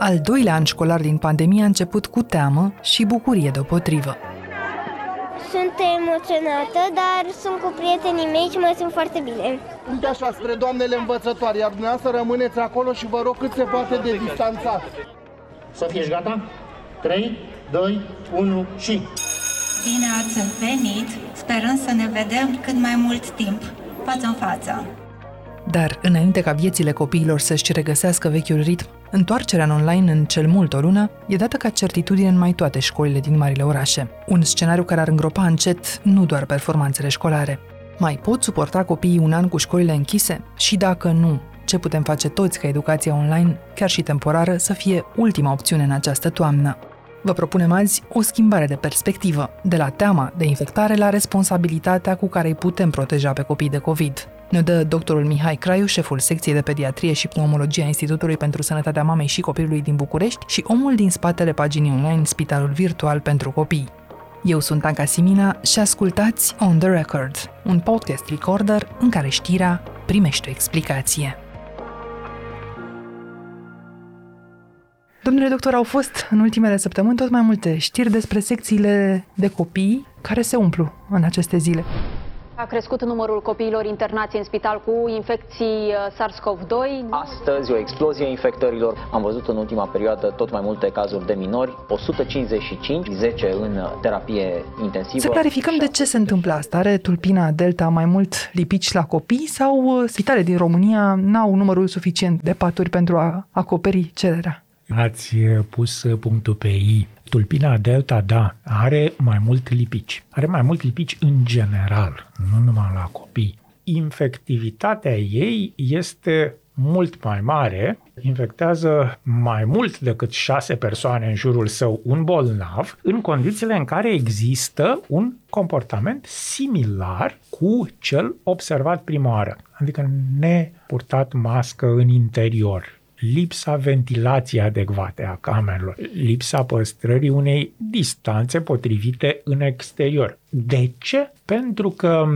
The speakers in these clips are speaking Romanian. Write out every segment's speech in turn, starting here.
Al doilea an școlar din pandemie a început cu teamă și bucurie deopotrivă. Sunt emoționată, dar sunt cu prietenii mei și mă simt foarte bine. Uite așa spre doamnele învățătoare, iar dumneavoastră rămâneți acolo și vă rog cât se poate de distanțat. Sofie, ești gata? 3, 2, 1 și... Bine ați venit, sperăm să ne vedem cât mai mult timp, față în față. Dar, înainte ca viețile copiilor să-și regăsească vechiul ritm, întoarcerea în online în cel mult o lună e dată ca certitudine în mai toate școlile din marile orașe. Un scenariu care ar îngropa încet nu doar performanțele școlare. Mai pot suporta copiii un an cu școlile închise? Și dacă nu, ce putem face toți ca educația online, chiar și temporară, să fie ultima opțiune în această toamnă? Vă propunem azi o schimbare de perspectivă, de la teama de infectare la responsabilitatea cu care îi putem proteja pe copii de COVID. Ne dă doctorul Mihai Craiu, șeful secției de pediatrie și pneumologie a Institutului pentru Sănătatea Mamei și Copilului din București și omul din spatele paginii online Spitalul Virtual pentru Copii. Eu sunt Anca Simina și ascultați On The Record, un podcast recorder în care știrea primește o explicație. Domnule doctor, au fost în ultimele săptămâni tot mai multe știri despre secțiile de copii care se umplu în aceste zile. A crescut numărul copiilor internați în spital cu infecții uh, SARS-CoV-2. Astăzi, o explozie a infectărilor. Am văzut în ultima perioadă tot mai multe cazuri de minori, 155, 10 în terapie intensivă. Să clarificăm de ce se întâmplă asta. Are tulpina Delta mai mult lipici la copii sau uh, spitale din România n-au numărul suficient de paturi pentru a acoperi cererea? Ați pus punctul pe I. Tulpina delta, da, are mai mult lipici. Are mai mult lipici în general, nu numai la copii. Infectivitatea ei este mult mai mare, infectează mai mult decât șase persoane în jurul său un bolnav, în condițiile în care există un comportament similar cu cel observat prima oară, adică nepurtat mască în interior, lipsa ventilației adecvate a camerelor, lipsa păstrării unei distanțe potrivite în exterior. De ce? Pentru că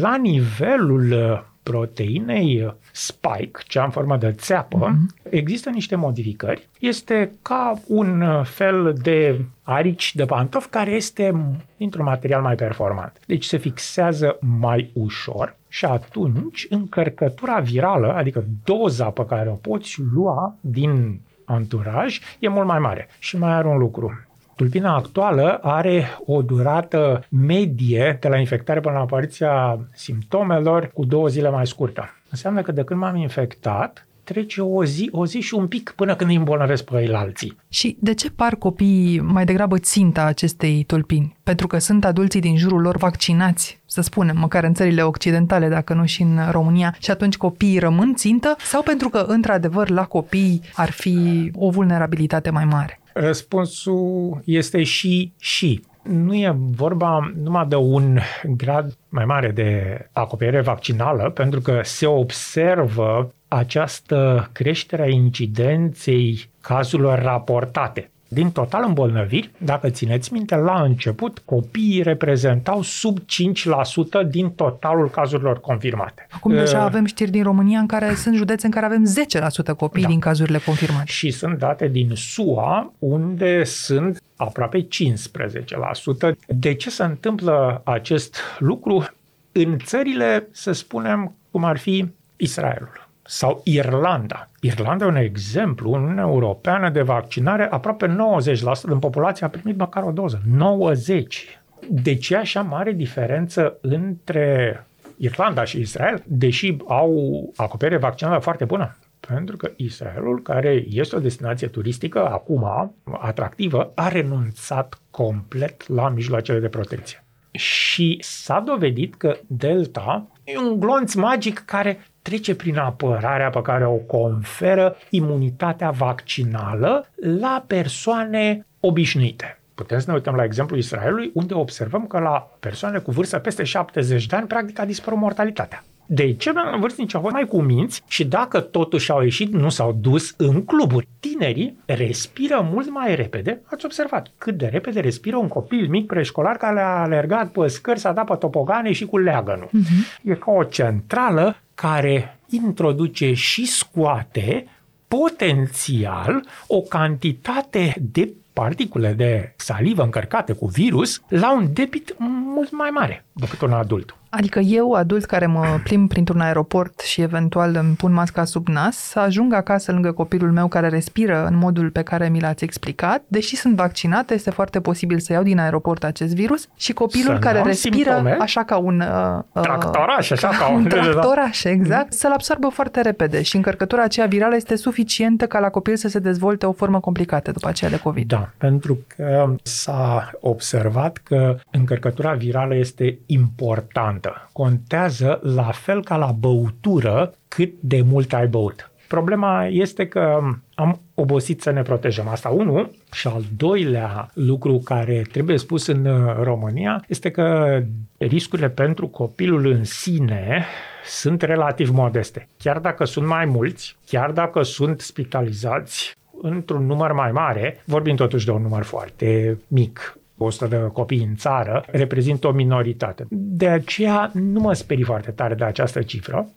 la nivelul uh, proteinei uh, spike, cea în formă de țeapă, mm-hmm. există niște modificări. Este ca un uh, fel de arici de pantof care este într-un material mai performant. Deci se fixează mai ușor și atunci încărcătura virală, adică doza pe care o poți lua din anturaj, e mult mai mare. Și mai are un lucru. Tulpina actuală are o durată medie de la infectare până la apariția simptomelor cu două zile mai scurtă. Înseamnă că de când m-am infectat, trece o zi, o zi și un pic până când îi îmbolnăvesc pe ei alții. Și de ce par copiii mai degrabă ținta acestei tulpini? Pentru că sunt adulții din jurul lor vaccinați, să spunem, măcar în țările occidentale, dacă nu și în România, și atunci copiii rămân țintă? Sau pentru că, într-adevăr, la copii ar fi o vulnerabilitate mai mare? Răspunsul este și și nu e vorba numai de un grad mai mare de acoperire vaccinală, pentru că se observă această creștere a incidenței cazurilor raportate. Din total îmbolnăviri, dacă țineți minte, la început copiii reprezentau sub 5% din totalul cazurilor confirmate. Acum deja uh, avem știri din România în care sunt județe în care avem 10% copii da. din cazurile confirmate. Și sunt date din SUA unde sunt aproape 15%. De ce se întâmplă acest lucru în țările, să spunem, cum ar fi Israelul? Sau Irlanda. Irlanda e un exemplu în Uniunea Europeană de vaccinare, aproape 90% din populație a primit măcar o doză. 90. De ce așa mare diferență între Irlanda și Israel, deși au acoperire vaccinală foarte bună? Pentru că Israelul, care este o destinație turistică acum atractivă, a renunțat complet la mijloacele de protecție. Și s-a dovedit că Delta e un glonț magic care trece prin apărarea pe care o conferă imunitatea vaccinală la persoane obișnuite. Putem să ne uităm la exemplul Israelului, unde observăm că la persoane cu vârstă peste 70 de ani, practic a dispărut mortalitatea. De ce vârstnici au fost mai cuminți și dacă totuși au ieșit, nu s-au dus în cluburi. Tinerii respiră mult mai repede. Ați observat cât de repede respiră un copil mic preșcolar care a alergat pe scări, s-a dat pe topogane și cu leagănul. Uh-huh. E ca o centrală care introduce și scoate potențial o cantitate de particule de salivă încărcate cu virus la un debit mult mai mare decât un adult. Adică eu, adult care mă plimb printr-un aeroport și eventual îmi pun masca sub nas, să ajung acasă lângă copilul meu care respiră în modul pe care mi l-ați explicat, deși sunt vaccinat, este foarte posibil să iau din aeroport acest virus și copilul Să care n-am respiră simptome. așa ca un... Uh, uh, Tractoraș, așa ca un un- tractoraș, exact, să-l absorbă foarte repede și încărcătura aceea virală este suficientă ca la copil să se dezvolte o formă complicată după aceea de COVID. Da, pentru că s-a observat că încărcătura virală este importantă. Contează la fel ca la băutură cât de mult ai băut. Problema este că am obosit să ne protejăm. Asta unul. Și al doilea lucru care trebuie spus în uh, România este că riscurile pentru copilul în sine sunt relativ modeste. Chiar dacă sunt mai mulți, chiar dacă sunt spitalizați într-un număr mai mare, vorbim totuși de un număr foarte mic, 100 de copii în țară, reprezintă o minoritate. De aceea nu mă sperii foarte tare de această cifră.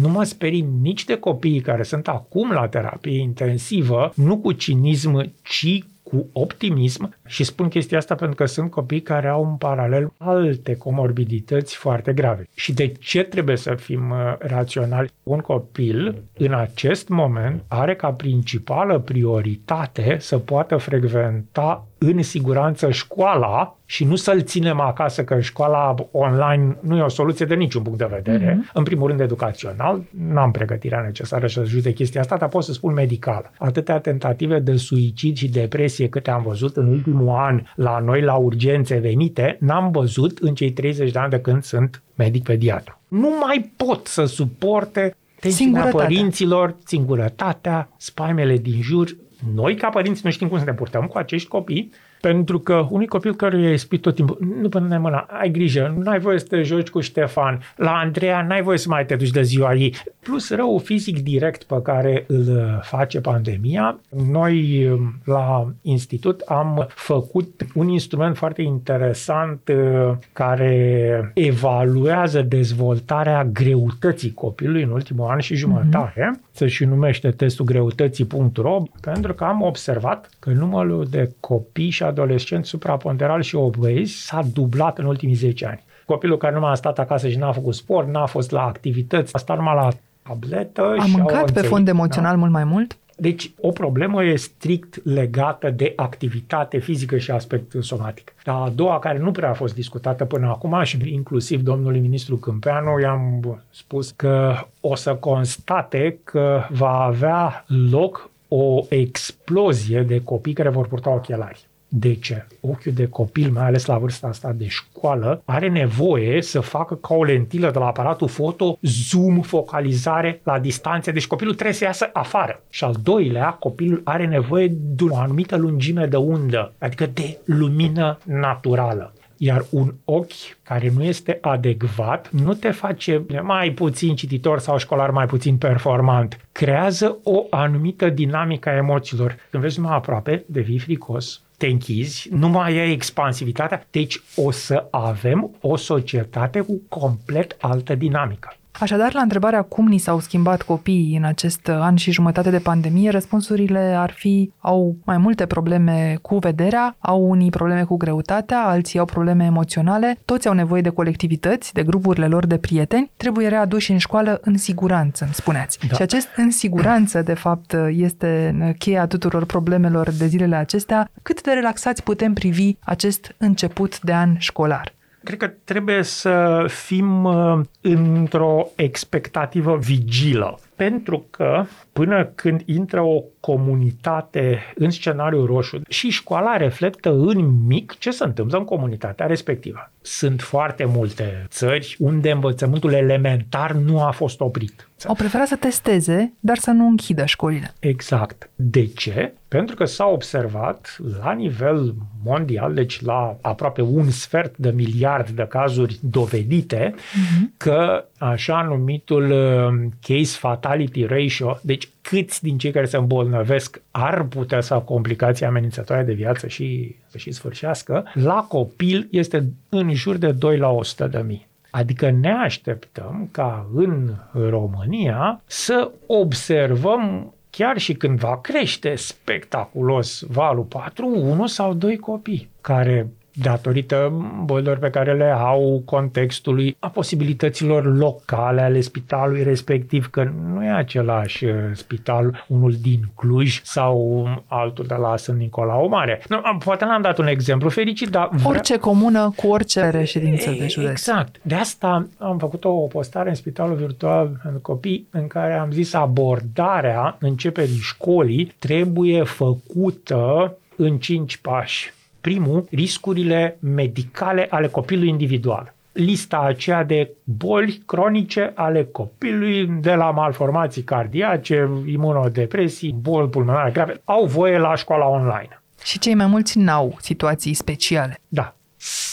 Nu mă sperii nici de copiii care sunt acum la terapie intensivă, nu cu cinism, ci cu optimism și spun chestia asta pentru că sunt copii care au în paralel alte comorbidități foarte grave. Și de ce trebuie să fim uh, raționali? Un copil în acest moment are ca principală prioritate să poată frecventa în siguranță școala și nu să-l ținem acasă că școala online nu e o soluție de niciun punct de vedere. Mm-hmm. În primul rând educațional, n-am pregătirea necesară să judec chestia asta, dar pot să spun medical. Atâtea tentative de suicid și depresie câte am văzut în ultimul an la noi la urgențe venite, n-am văzut în cei 30 de ani de când sunt medic pediatru. Nu mai pot să suporte tensiunea Singurătatea. părinților, singurătatea, spaimele din jur. Noi, ca părinți, nu știm cum să ne purtăm cu acești copii, pentru că unui copil care i-ai spus tot timpul, nu până mâna, ai grijă, nu ai voie să te joci cu Ștefan, la Andreea n-ai voie să mai te duci de ziua ei. Plus rău fizic direct pe care îl face pandemia, noi la institut am făcut un instrument foarte interesant uh, care evaluează dezvoltarea greutății copilului în ultimul an și jumătate. Mm-hmm. Se și numește testul greutății.ro pentru că am observat că numărul de copii și adolescenți supraponderali și obezi s-a dublat în ultimii 10 ani. Copilul care nu mai a stat acasă și n-a făcut sport, n-a fost la activități, a stat numai la tabletă Am și au mâncat pe înțeles, fond da? emoțional mult mai mult? Deci, o problemă e strict legată de activitate fizică și aspect somatic. Dar a doua, care nu prea a fost discutată până acum și inclusiv domnului ministru Câmpeanu i-am spus că o să constate că va avea loc o explozie de copii care vor purta ochelari. De ce? Ochiul de copil, mai ales la vârsta asta de școală, are nevoie să facă ca o lentilă de la aparatul foto, zoom, focalizare la distanțe. Deci copilul trebuie să iasă afară. Și al doilea, copilul are nevoie de o anumită lungime de undă, adică de lumină naturală. Iar un ochi care nu este adecvat nu te face mai puțin cititor sau școlar mai puțin performant. Creează o anumită dinamică a emoțiilor. Când vezi mai aproape, devii fricos, te închizi, nu mai ai expansivitatea, deci o să avem o societate cu complet altă dinamică. Așadar, la întrebarea cum ni s-au schimbat copiii în acest an și jumătate de pandemie, răspunsurile ar fi au mai multe probleme cu vederea, au unii probleme cu greutatea, alții au probleme emoționale, toți au nevoie de colectivități, de grupurile lor de prieteni, trebuie readuși în școală în siguranță, îmi spuneați. Da. Și acest în siguranță, de fapt, este cheia tuturor problemelor de zilele acestea. Cât de relaxați putem privi acest început de an școlar? Cred că trebuie să fim uh, într-o expectativă vigilă. Pentru că până când intră o comunitate în scenariu roșu și școala reflectă în mic ce se întâmplă în comunitatea respectivă. Sunt foarte multe țări unde învățământul elementar nu a fost oprit. Au preferat să testeze, dar să nu închidă școlile. Exact. De ce? Pentru că s-a observat la nivel mondial, deci la aproape un sfert de miliard de cazuri dovedite, uh-huh. că așa numitul uh, case fatality ratio, deci câți din cei care se îmbolnăvesc ar putea să au complicații amenințătoare de viață și și sfârșească, la copil este în jur de 2 la 100 de mii. Adică ne așteptăm ca în România să observăm chiar și când va crește spectaculos valul 4, unul sau doi copii care datorită bolilor pe care le au, contextului, a posibilităților locale ale spitalului respectiv, că nu e același uh, spital, unul din Cluj sau altul de la Sân Nicolau Mare. Nu, poate n-am dat un exemplu fericit, dar... Vre... Orice comună cu orice reședință de județ. Exact. De asta am făcut o postare în spitalul virtual pentru copii în care am zis abordarea începerii școlii trebuie făcută în cinci pași. Primul, riscurile medicale ale copilului individual lista aceea de boli cronice ale copilului, de la malformații cardiace, imunodepresii, boli pulmonare grave, au voie la școala online. Și cei mai mulți n-au situații speciale. Da.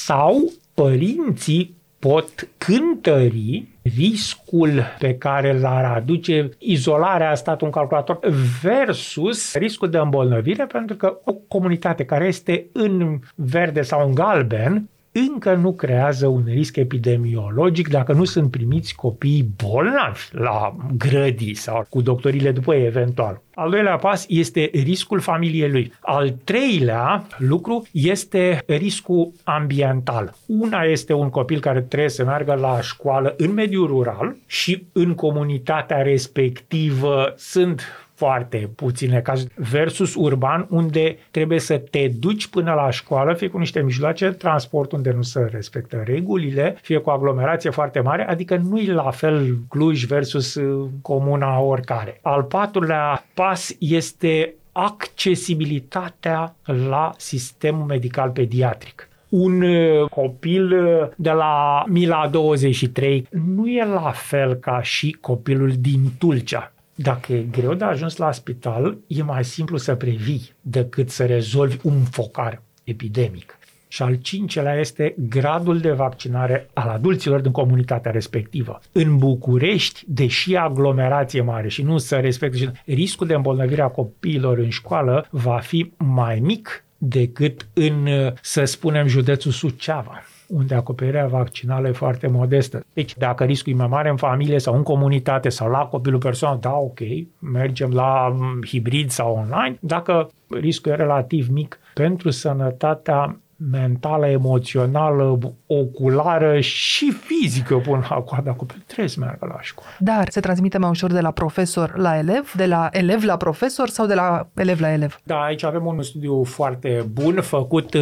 Sau părinții pot cântări riscul pe care l-ar aduce izolarea stat un calculator versus riscul de îmbolnăvire, pentru că o comunitate care este în verde sau în galben încă nu creează un risc epidemiologic dacă nu sunt primiți copii bolnavi la grădii sau cu doctorile după ei eventual. Al doilea pas este riscul familiei lui. Al treilea lucru este riscul ambiental. Una este un copil care trebuie să meargă la școală în mediul rural și în comunitatea respectivă sunt foarte puține cazuri, versus urban, unde trebuie să te duci până la școală, fie cu niște mijloace de transport unde nu se respectă regulile, fie cu aglomerație foarte mare, adică nu e la fel Cluj versus uh, comuna oricare. Al patrulea pas este accesibilitatea la sistemul medical pediatric un uh, copil uh, de la Mila 23 nu e la fel ca și copilul din Tulcea. Dacă e greu de ajuns la spital, e mai simplu să previi decât să rezolvi un focar epidemic. Și al cincelea este gradul de vaccinare al adulților din comunitatea respectivă. În București, deși aglomerație mare și nu să respecte, riscul de îmbolnăvire a copiilor în școală va fi mai mic decât în, să spunem, județul Suceava unde acoperirea vaccinală e foarte modestă. Deci, dacă riscul e mai mare în familie sau în comunitate sau la copilul personal, da, ok, mergem la mm, hibrid sau online. Dacă riscul e relativ mic pentru sănătatea mentală, emoțională, oculară și fizică pun la coada copil. Trebuie să meargă la școală. Dar se transmite mai ușor de la profesor la elev, de la elev la profesor sau de la elev la elev? Da, aici avem un studiu foarte bun făcut uh,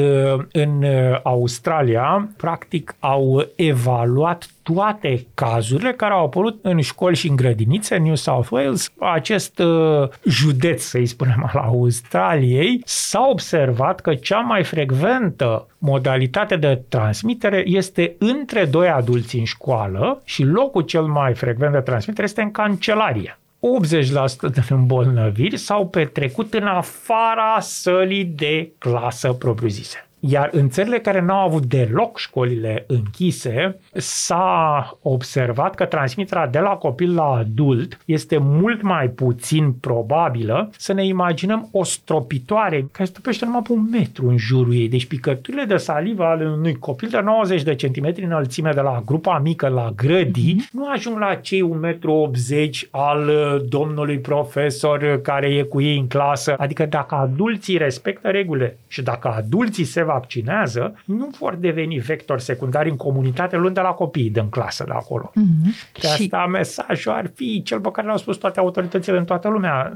în uh, Australia. Practic au evaluat toate cazurile care au apărut în școli și în grădinițe, New South Wales, acest uh, județ, să-i spunem, al Australiei, s-a observat că cea mai frecventă modalitate de transmitere este între doi adulți în școală și locul cel mai frecvent de transmitere este în cancelarie. 80% din îmbolnăviri s-au petrecut în afara sălii de clasă propriu-zise. Iar în țările care nu au avut deloc școlile închise, s-a observat că transmiterea de la copil la adult este mult mai puțin probabilă. Să ne imaginăm o stropitoare care stupește numai pe un metru în jurul ei. Deci picăturile de salivă ale unui copil de 90 de centimetri înălțime de la grupa mică la grădii mm-hmm. nu ajung la cei 1,80 m al uh, domnului profesor care e cu ei în clasă. Adică dacă adulții respectă regulile și dacă adulții se vaccinează, nu vor deveni vector secundari în comunitate luând de la copii din clasă de acolo. Mm-hmm. De asta și... mesajul ar fi cel pe care l-au spus toate autoritățile în toată lumea.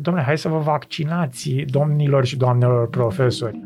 Domnule, hai să vă vaccinați, domnilor și doamnelor profesori.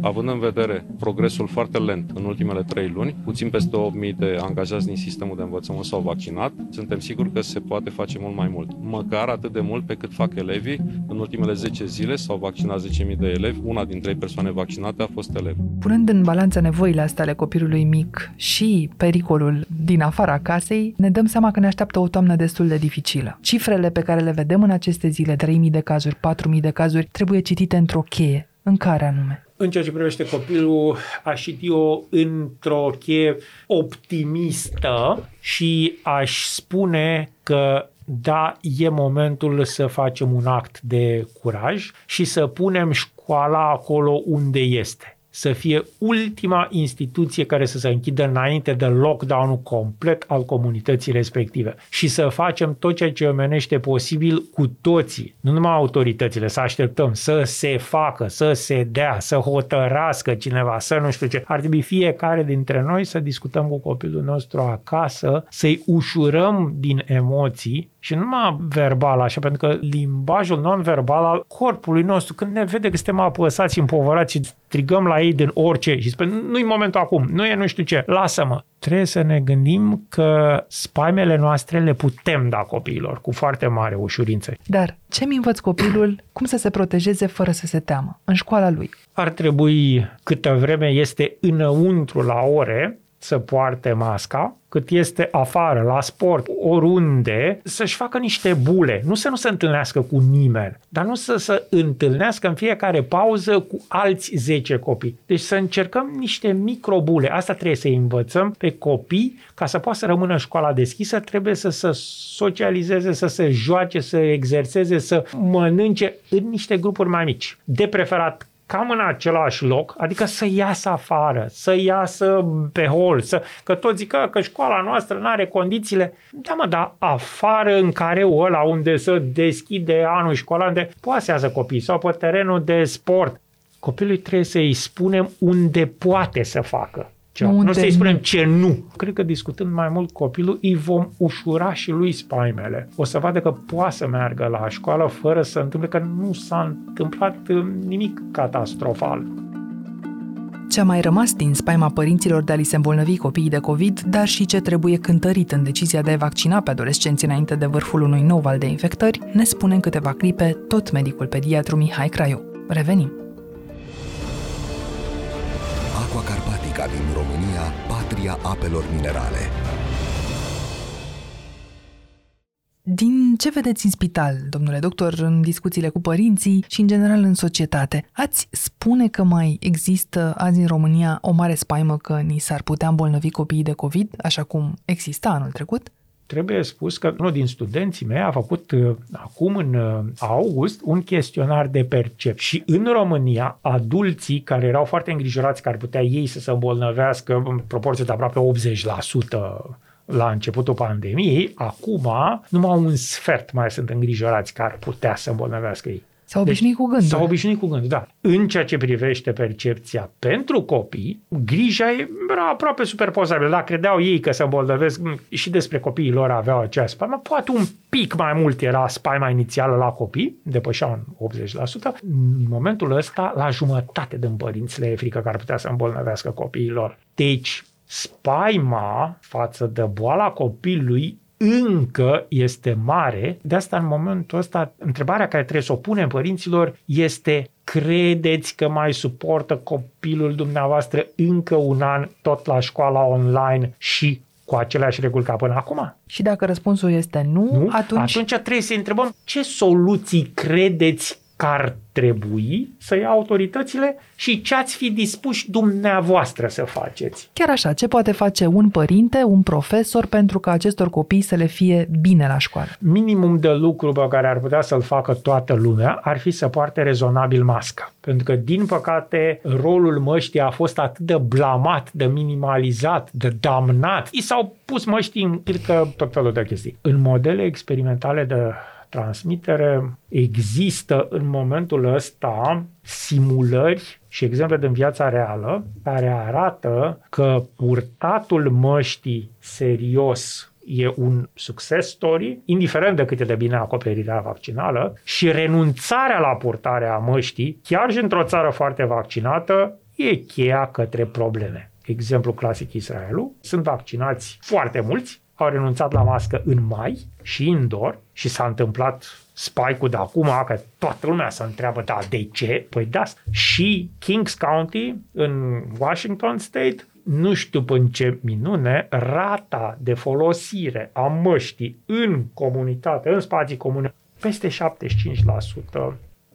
Având în vedere progresul foarte lent în ultimele trei luni, puțin peste 8.000 de angajați din sistemul de învățământ s-au vaccinat, suntem siguri că se poate face mult mai mult. Măcar atât de mult pe cât fac elevii. În ultimele 10 zile s-au vaccinat 10.000 de elevi, una din trei persoane vaccinate a fost elev. Punând în balanță nevoile astea ale copilului mic și pericolul din afara casei, ne dăm seama că ne așteaptă o toamnă destul de dificilă. Cifrele pe care le vedem în aceste zile, 3.000 de cazuri, 4.000 de cazuri, trebuie citite într-o cheie. În care anume? În ceea ce privește copilul, aș citi eu într-o cheie optimistă și aș spune că da, e momentul să facem un act de curaj și să punem școala acolo unde este să fie ultima instituție care să se închidă înainte de lockdown-ul complet al comunității respective și să facem tot ceea ce omenește posibil cu toții, nu numai autoritățile, să așteptăm să se facă, să se dea, să hotărască cineva, să nu știu ce. Ar trebui fiecare dintre noi să discutăm cu copilul nostru acasă, să-i ușurăm din emoții și nu numai verbal așa, pentru că limbajul non-verbal al corpului nostru, când ne vede că suntem apăsați, împovărați, strigăm la ei din orice și spun, nu-i momentul acum, nu e nu știu ce, lasă-mă. Trebuie să ne gândim că spaimele noastre le putem da copiilor cu foarte mare ușurință. Dar ce mi învăț copilul cum să se protejeze fără să se teamă în școala lui? Ar trebui câtă vreme este înăuntru la ore să poarte masca, cât este afară, la sport, oriunde, să-și facă niște bule. Nu să nu se întâlnească cu nimeni, dar nu să se întâlnească în fiecare pauză cu alți 10 copii. Deci să încercăm niște microbule. Asta trebuie să învățăm pe copii ca să poată să rămână în școala deschisă, trebuie să se socializeze, să se joace, să exerseze, să mănânce în niște grupuri mai mici. De preferat cam în același loc, adică să iasă afară, să iasă pe hol, să, că toți zic că, că școala noastră nu are condițiile. Da, mă, dar afară în care ăla unde să deschide anul școlar, unde poate să iasă copii sau pe terenul de sport. Copilului trebuie să-i spunem unde poate să facă ceva. Unde nu să-i spunem ce nu. Cred că discutând mai mult copilul, îi vom ușura și lui spaimele. O să vadă că poate să meargă la școală fără să întâmple, că nu s-a întâmplat uh, nimic catastrofal. Ce a mai rămas din spaima părinților de a li se îmbolnăvi copiii de COVID, dar și ce trebuie cântărit în decizia de a vaccina pe adolescenți înainte de vârful unui nou val de infectări, ne spune în câteva clipe tot medicul pediatru Mihai Craiu. Revenim! Republica din România, patria apelor minerale. Din ce vedeți în spital, domnule doctor, în discuțiile cu părinții și în general în societate, ați spune că mai există azi în România o mare spaimă că ni s-ar putea îmbolnăvi copiii de COVID, așa cum exista anul trecut? Trebuie spus că unul din studenții mei a făcut uh, acum în uh, august un chestionar de percep și în România adulții care erau foarte îngrijorați că ar putea ei să se îmbolnăvească în proporție de aproape 80% la începutul pandemiei, acum numai un sfert mai sunt îngrijorați că ar putea să îmbolnăvească ei. S-au obișnuit deci, cu gândul. S-au obișnuit cu gândul, da. În ceea ce privește percepția pentru copii, grija era aproape superpozabilă. Dacă credeau ei că se îmbolnăvesc și despre copiii lor aveau acea spaimă, poate un pic mai mult era spaima inițială la copii, depășea un 80%. În momentul ăsta, la jumătate din părinți le e frică că ar putea să îmbolnăvească copiii lor. Deci, spaima față de boala copilului încă este mare. De asta, în momentul ăsta, întrebarea care trebuie să o punem părinților este credeți că mai suportă copilul dumneavoastră încă un an tot la școala online și cu aceleași reguli ca până acum? Și dacă răspunsul este nu, nu? atunci... Atunci trebuie să întrebăm ce soluții credeți că ar trebui să ia autoritățile și ce ați fi dispuși dumneavoastră să faceți. Chiar așa, ce poate face un părinte, un profesor pentru ca acestor copii să le fie bine la școală? Minimum de lucru pe care ar putea să-l facă toată lumea ar fi să poarte rezonabil masca. Pentru că, din păcate, rolul măștii a fost atât de blamat, de minimalizat, de damnat. I s-au pus măștii în cârcă tot felul de chestii. În modele experimentale de transmitere, există în momentul ăsta simulări și exemple din viața reală care arată că purtatul măștii serios e un success story, indiferent de cât e de bine acoperirea vaccinală, și renunțarea la purtarea măștii, chiar și într-o țară foarte vaccinată, e cheia către probleme. Exemplu clasic Israelul. Sunt vaccinați foarte mulți, au renunțat la mască în mai și indoor și s-a întâmplat spike-ul de acum, că toată lumea se întreabă, da, de ce? Păi da, și Kings County în Washington State, nu știu până ce minune, rata de folosire a măștii în comunitate, în spații comune, peste 75%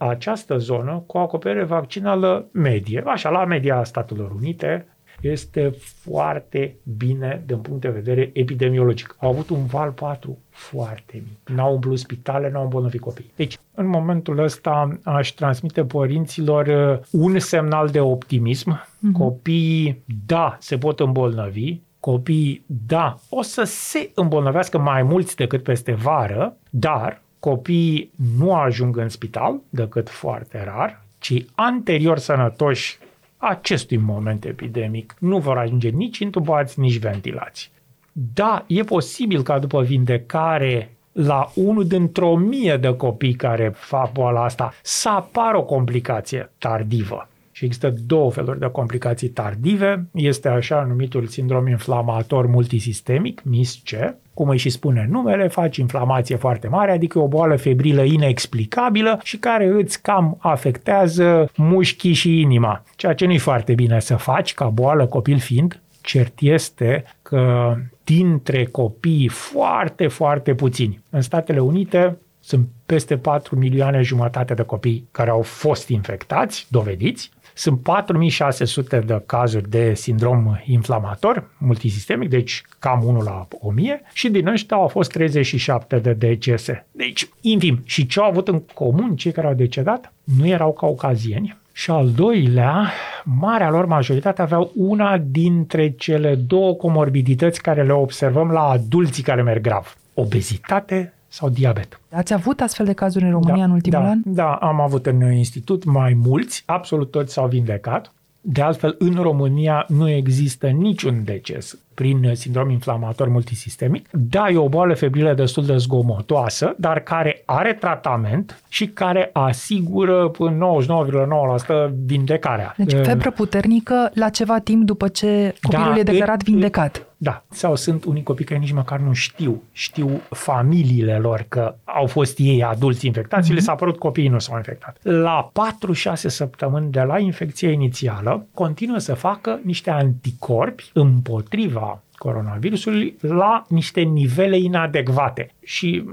această zonă cu acoperire vaccinală medie, așa la media Statelor Unite, este foarte bine din punct de vedere epidemiologic. Au avut un val 4 foarte mic. N-au umplut spitale, n-au îmbolnăvit copii. Deci, în momentul ăsta, aș transmite părinților uh, un semnal de optimism. Uh-huh. Copiii, da, se pot îmbolnăvi, copiii, da, o să se îmbolnăvească mai mulți decât peste vară, dar copiii nu ajung în spital decât foarte rar, ci anterior sănătoși acestui moment epidemic nu vor ajunge nici intubați, nici ventilați. Da, e posibil ca după vindecare la unul dintr-o mie de copii care fac boala asta să apară o complicație tardivă. Și există două feluri de complicații tardive. Este așa numitul sindrom inflamator multisistemic, MIS-C, cum îi și spune numele, faci inflamație foarte mare, adică o boală febrilă inexplicabilă și care îți cam afectează mușchii și inima. Ceea ce nu e foarte bine să faci ca boală copil fiind, cert este că dintre copii foarte, foarte puțini. În Statele Unite sunt peste 4 milioane jumătate de copii care au fost infectați, dovediți, sunt 4600 de cazuri de sindrom inflamator multisistemic, deci cam 1 la 1000 și din ăștia au fost 37 de decese. Deci, infim. Și ce au avut în comun cei care au decedat? Nu erau caucazieni, și al doilea, marea lor majoritate aveau una dintre cele două comorbidități care le observăm la adulții care merg grav. Obezitate sau diabet. Ați avut astfel de cazuri în România da, în ultimul da, an? Da, am avut în institut mai mulți, absolut toți s-au vindecat. De altfel, în România nu există niciun deces prin sindrom inflamator multisistemic. Da, e o boală febrilă destul de zgomotoasă, dar care are tratament și care asigură până 99,9% vindecarea. Deci febră puternică la ceva timp după ce copilul da, e declarat vindecat. Da, sau sunt unii copii care nici măcar nu știu, știu familiile lor că au fost ei adulți infectați mm-hmm. și le s-a părut copiii nu s-au infectat. La 4-6 săptămâni de la infecția inițială, continuă să facă niște anticorpi împotriva coronavirusului la niște nivele inadecvate. Și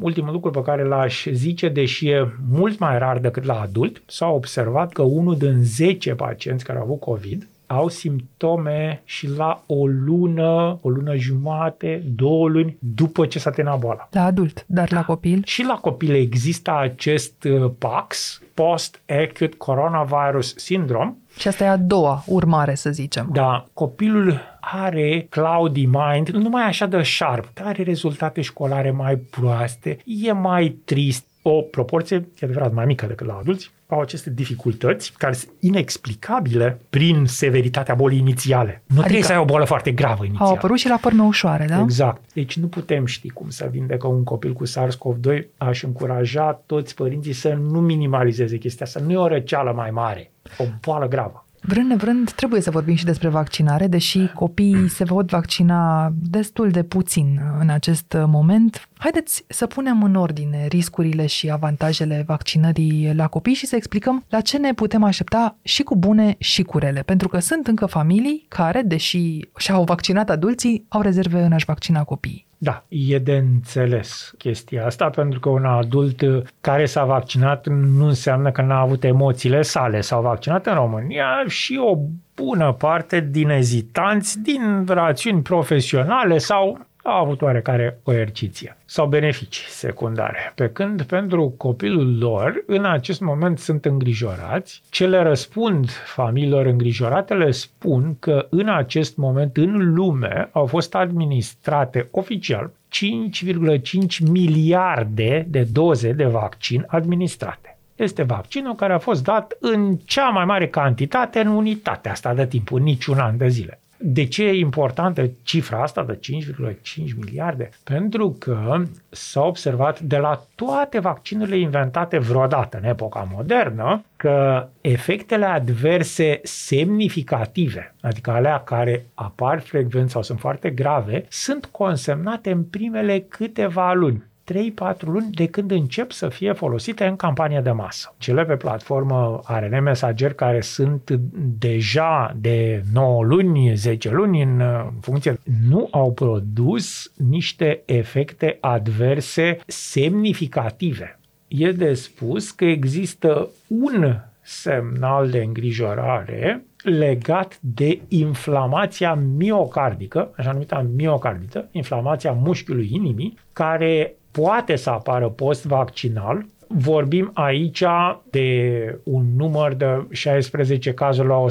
ultimul lucru pe care l-aș zice, deși e mult mai rar decât la adult, s-a observat că unul din 10 pacienți care au avut COVID au simptome și la o lună, o lună jumate, două luni după ce s-a terminat boala. La adult, dar la copil? Și la copil există acest uh, PAX, Post-Acute Coronavirus Syndrome. Și asta e a doua urmare, să zicem. Da, copilul are cloudy mind, nu mai așa de sharp, are rezultate școlare mai proaste, e mai trist, o proporție, e adevărat, mai mică decât la adulți, au aceste dificultăți care sunt inexplicabile prin severitatea bolii inițiale. Nu adică trebuie să ai o boală foarte gravă inițial. Au apărut și la forme ușoare, da? Exact. Deci nu putem ști cum să vindecă un copil cu SARS-CoV-2. Aș încuraja toți părinții să nu minimalizeze chestia asta. Nu e o răceală mai mare, o boală gravă. Vrând nevrând, trebuie să vorbim și despre vaccinare, deși copiii se pot vaccina destul de puțin în acest moment. Haideți să punem în ordine riscurile și avantajele vaccinării la copii și să explicăm la ce ne putem aștepta și cu bune și cu rele, pentru că sunt încă familii care, deși și-au vaccinat adulții, au rezerve în a-și vaccina copiii. Da, e de înțeles chestia asta, pentru că un adult care s-a vaccinat nu înseamnă că n-a avut emoțiile sale. S-au vaccinat în România și o bună parte din ezitanți, din rațiuni profesionale sau au avut oarecare coerciție sau beneficii secundare. Pe când pentru copilul lor, în acest moment sunt îngrijorați, ce le răspund familiilor îngrijorate le spun că în acest moment în lume au fost administrate oficial 5,5 miliarde de doze de vaccin administrate este vaccinul care a fost dat în cea mai mare cantitate în unitatea asta de timp, în niciun an de zile. De ce e importantă cifra asta de 5,5 miliarde? Pentru că s-a observat de la toate vaccinurile inventate vreodată în epoca modernă că efectele adverse semnificative, adică alea care apar frecvent sau sunt foarte grave, sunt consemnate în primele câteva luni. 3-4 luni de când încep să fie folosite în campanie de masă. Cele pe platformă ARN mesager care sunt deja de 9 luni, 10 luni în funcție, nu au produs niște efecte adverse semnificative. E de spus că există un semnal de îngrijorare legat de inflamația miocardică, așa numită miocardită, inflamația mușchiului inimii, care poate să apară post-vaccinal vorbim aici de un număr de 16 cazuri la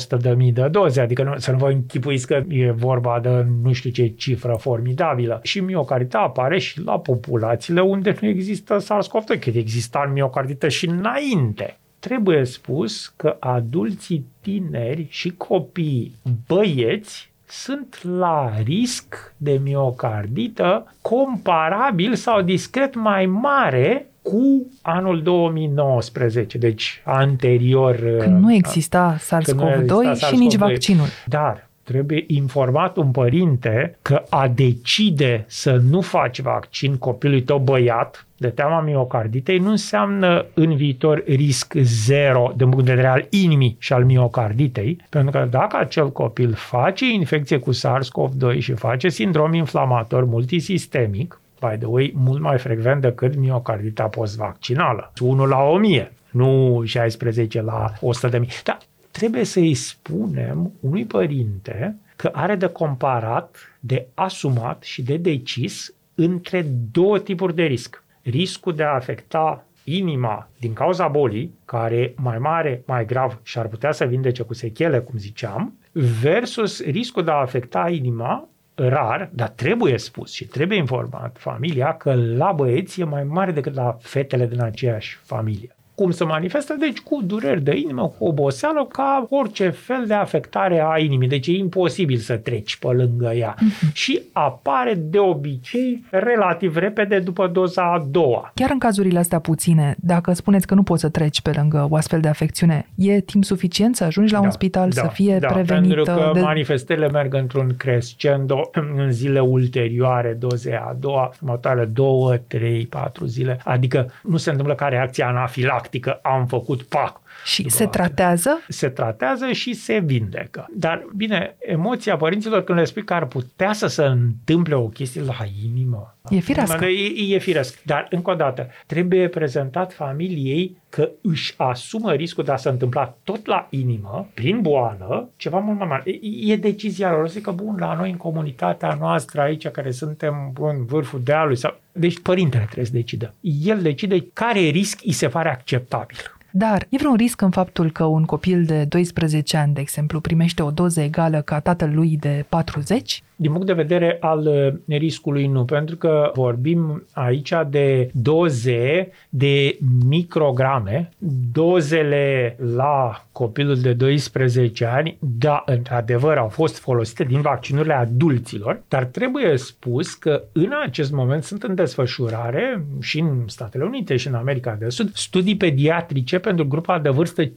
100.000 de doze, adică nu, să nu vă închipuiți că e vorba de nu știu ce cifră formidabilă. Și miocardită apare și la populațiile unde nu există SARS-CoV-2, că exista miocardită și înainte. Trebuie spus că adulții tineri și copii băieți sunt la risc de miocardită comparabil sau discret mai mare cu anul 2019, deci anterior. Când nu exista SARS-CoV-2 și nici vaccinul. Dar trebuie informat un părinte că a decide să nu faci vaccin copilului tău băiat de teama miocarditei nu înseamnă în viitor risc zero de punct de vedere al inimii și al miocarditei, pentru că dacă acel copil face infecție cu SARS-CoV-2 și face sindrom inflamator multisistemic, by the way, mult mai frecvent decât miocardita post-vaccinală. 1 la 1000, nu 16 la 100 de mii. Dar trebuie să-i spunem unui părinte că are de comparat, de asumat și de decis între două tipuri de risc. Riscul de a afecta inima din cauza bolii, care e mai mare, mai grav și ar putea să vindece cu sechele, cum ziceam, versus riscul de a afecta inima rar, dar trebuie spus și trebuie informat familia că la băieți e mai mare decât la fetele din aceeași familie cum se manifestă, deci cu dureri de inimă, cu oboseală, ca orice fel de afectare a inimii. Deci e imposibil să treci pe lângă ea. Uh-huh. Și apare de obicei relativ repede după doza a doua. Chiar în cazurile astea puține, dacă spuneți că nu poți să treci pe lângă o astfel de afecțiune, e timp suficient să ajungi la da, un spital, da, să fie da, prevenită? pentru că de... manifestările merg într-un crescendo în zile ulterioare, dozei a doua, următoarele două, trei, patru zile. Adică nu se întâmplă ca reacția anafilactică practică am făcut pac. Și se tratează? Se tratează și se vindecă. Dar, bine, emoția părinților când le spui că ar putea să se întâmple o chestie la inimă. E firesc. E, e firesc. Dar, încă o dată, trebuie prezentat familiei că își asumă riscul de a se întâmpla tot la inimă, prin boală, ceva mult mai mare. E, e decizia lor. Zic că, bun, la noi în comunitatea noastră aici, care suntem în vârful dealului, sau... deci părintele trebuie să decidă. El decide care risc îi se pare acceptabil. Dar e vreun risc în faptul că un copil de 12 ani, de exemplu, primește o doză egală ca tatălui de 40? Din punct de vedere al uh, riscului, nu, pentru că vorbim aici de doze de micrograme, dozele la copilul de 12 ani, da, într-adevăr, au fost folosite din vaccinurile adulților, dar trebuie spus că în acest moment sunt în desfășurare și în Statele Unite și în America de Sud studii pediatrice pentru grupa de vârstă 5-11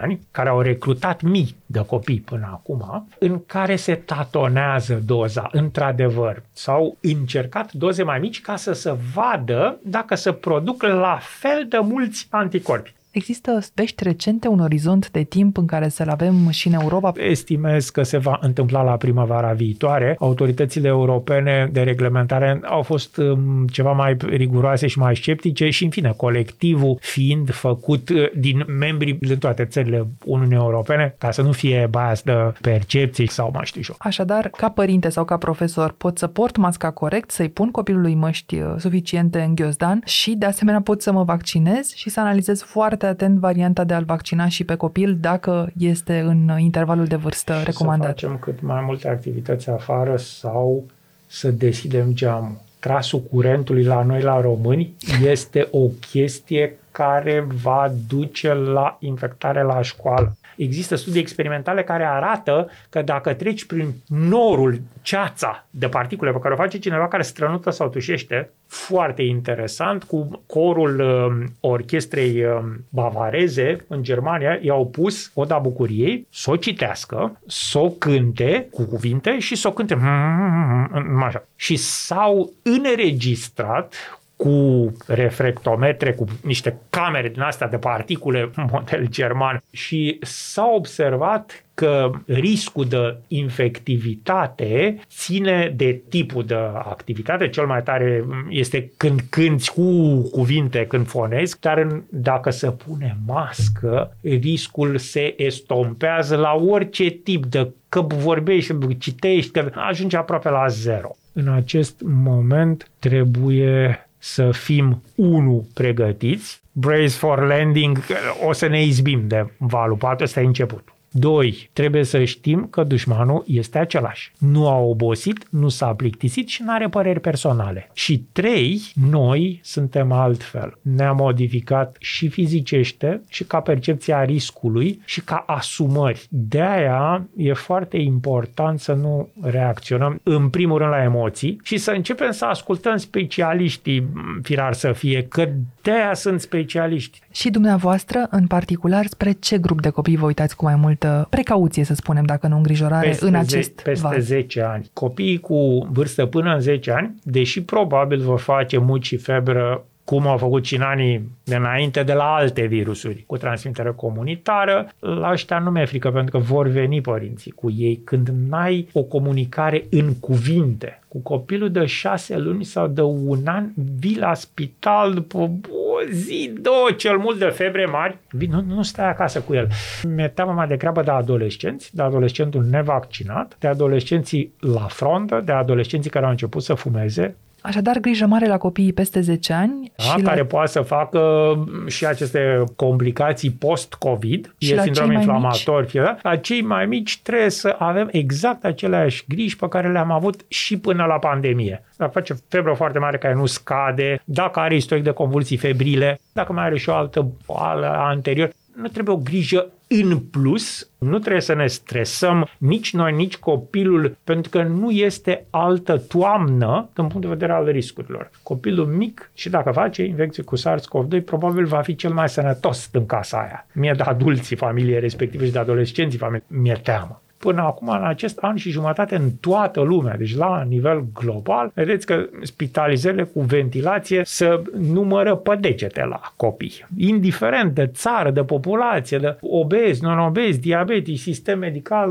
ani, care au recrutat mii de copii până acum, în care se tatonează doza, într-adevăr. S-au încercat doze mai mici ca să se vadă dacă se produc la fel de mulți anticorpi. Există vești recente, un orizont de timp în care să-l avem și în Europa? Estimez că se va întâmpla la primăvara viitoare. Autoritățile europene de reglementare au fost um, ceva mai riguroase și mai sceptice și, în fine, colectivul fiind făcut uh, din membrii din toate țările Uniunii Europene, ca să nu fie bias de percepții sau mai știu și eu. Așadar, ca părinte sau ca profesor, pot să port masca corect, să-i pun copilului măști uh, suficiente în ghiozdan și, de asemenea, pot să mă vaccinez și să analizez foarte foarte atent varianta de a-l vaccina și pe copil dacă este în intervalul de vârstă recomandat. Să facem cât mai multe activități afară sau să deschidem geamul. Trasul curentului la noi, la români, este o chestie care va duce la infectare la școală. Există studii experimentale care arată că dacă treci prin norul, ceața de particule pe care o face cineva care strănută sau tușește, foarte interesant, cu corul uh, orchestrei uh, bavareze în Germania, i-au pus Oda Bucuriei să o citească, să o cânte cu cuvinte și să o cânte așa. Și s-au înregistrat cu reflectometre, cu niște camere din astea de particule, model german, și s-a observat că riscul de infectivitate ține de tipul de activitate. Cel mai tare este când cânti cu cuvinte, când fonezi, dar dacă se pune mască, riscul se estompează la orice tip de că vorbești, că citești, că ajunge aproape la zero. În acest moment trebuie să fim, unu, pregătiți, brace for landing, o să ne izbim de valul 4, ăsta e începutul. 2. Trebuie să știm că dușmanul este același. Nu a obosit, nu s-a plictisit și nu are păreri personale. Și 3. Noi suntem altfel. Ne-am modificat și fizicește și ca percepția riscului și ca asumări. De aia e foarte important să nu reacționăm în primul rând la emoții și să începem să ascultăm specialiștii, firar să fie, că de aia sunt specialiști. Și dumneavoastră, în particular, spre ce grup de copii vă uitați cu mai multă precauție, să spunem, dacă nu îngrijorare, peste în acest ze- Peste val? 10 ani. Copiii cu vârstă până în 10 ani, deși probabil vor face muci și febră cum au făcut și în anii de înainte de la alte virusuri cu transmitere comunitară, la ăștia nu mi-e frică pentru că vor veni părinții cu ei când n-ai o comunicare în cuvinte. Cu copilul de șase luni sau de un an vii la spital după o zi, două, cel mult de febre mari, vii, nu, nu stai acasă cu el. Mi-e teamă mai degrabă de adolescenți, de adolescentul nevaccinat, de adolescenții la frontă, de adolescenții care au început să fumeze, Așadar, grijă mare la copiii peste 10 ani da, și care la... poate să facă și aceste complicații post-COVID, Și e la sindrom cei mai inflamator, fie, da? la cei mai mici trebuie să avem exact aceleași griji pe care le-am avut și până la pandemie. Dacă face febră foarte mare care nu scade, dacă are istoric de convulsii febrile, dacă mai are și o altă boală anterior, nu trebuie o grijă în plus, nu trebuie să ne stresăm nici noi, nici copilul, pentru că nu este altă toamnă din punct de vedere al riscurilor. Copilul mic și dacă face infecție cu SARS-CoV-2, probabil va fi cel mai sănătos în casa aia. Mie de adulții familiei respective și de adolescenții familiei, mi-e teamă până acum în acest an și jumătate în toată lumea, deci la nivel global, vedeți că spitalizările cu ventilație se numără pe degete la copii. Indiferent de țară, de populație, de obezi, non-obezi, diabetici, sistem medical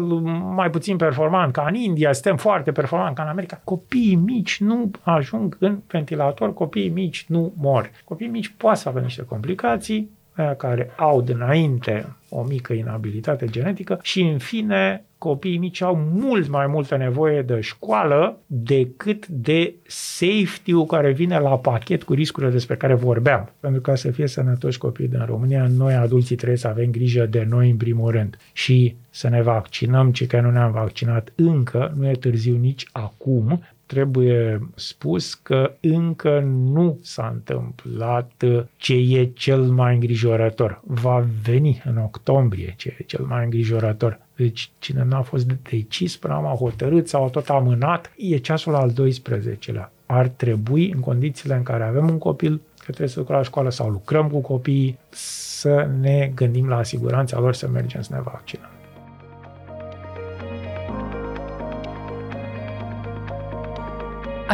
mai puțin performant ca în India, sistem foarte performant ca în America, copiii mici nu ajung în ventilator, copiii mici nu mor. Copiii mici poate să aibă niște complicații, aia care au dinainte o mică inabilitate genetică și, în fine, copiii mici au mult mai multă nevoie de școală decât de safety-ul care vine la pachet cu riscurile despre care vorbeam. Pentru ca să fie sănătoși copiii din România, noi adulții trebuie să avem grijă de noi în primul rând și să ne vaccinăm, cei care nu ne-am vaccinat încă, nu e târziu nici acum, trebuie spus că încă nu s-a întâmplat ce e cel mai îngrijorător. Va veni în octombrie ce e cel mai îngrijorător. Deci cine n-a fost decis până am hotărât sau tot amânat, e ceasul al 12-lea. Ar trebui, în condițiile în care avem un copil că trebuie să ducă la școală sau lucrăm cu copiii, să ne gândim la siguranța lor să mergem să ne vaccinăm.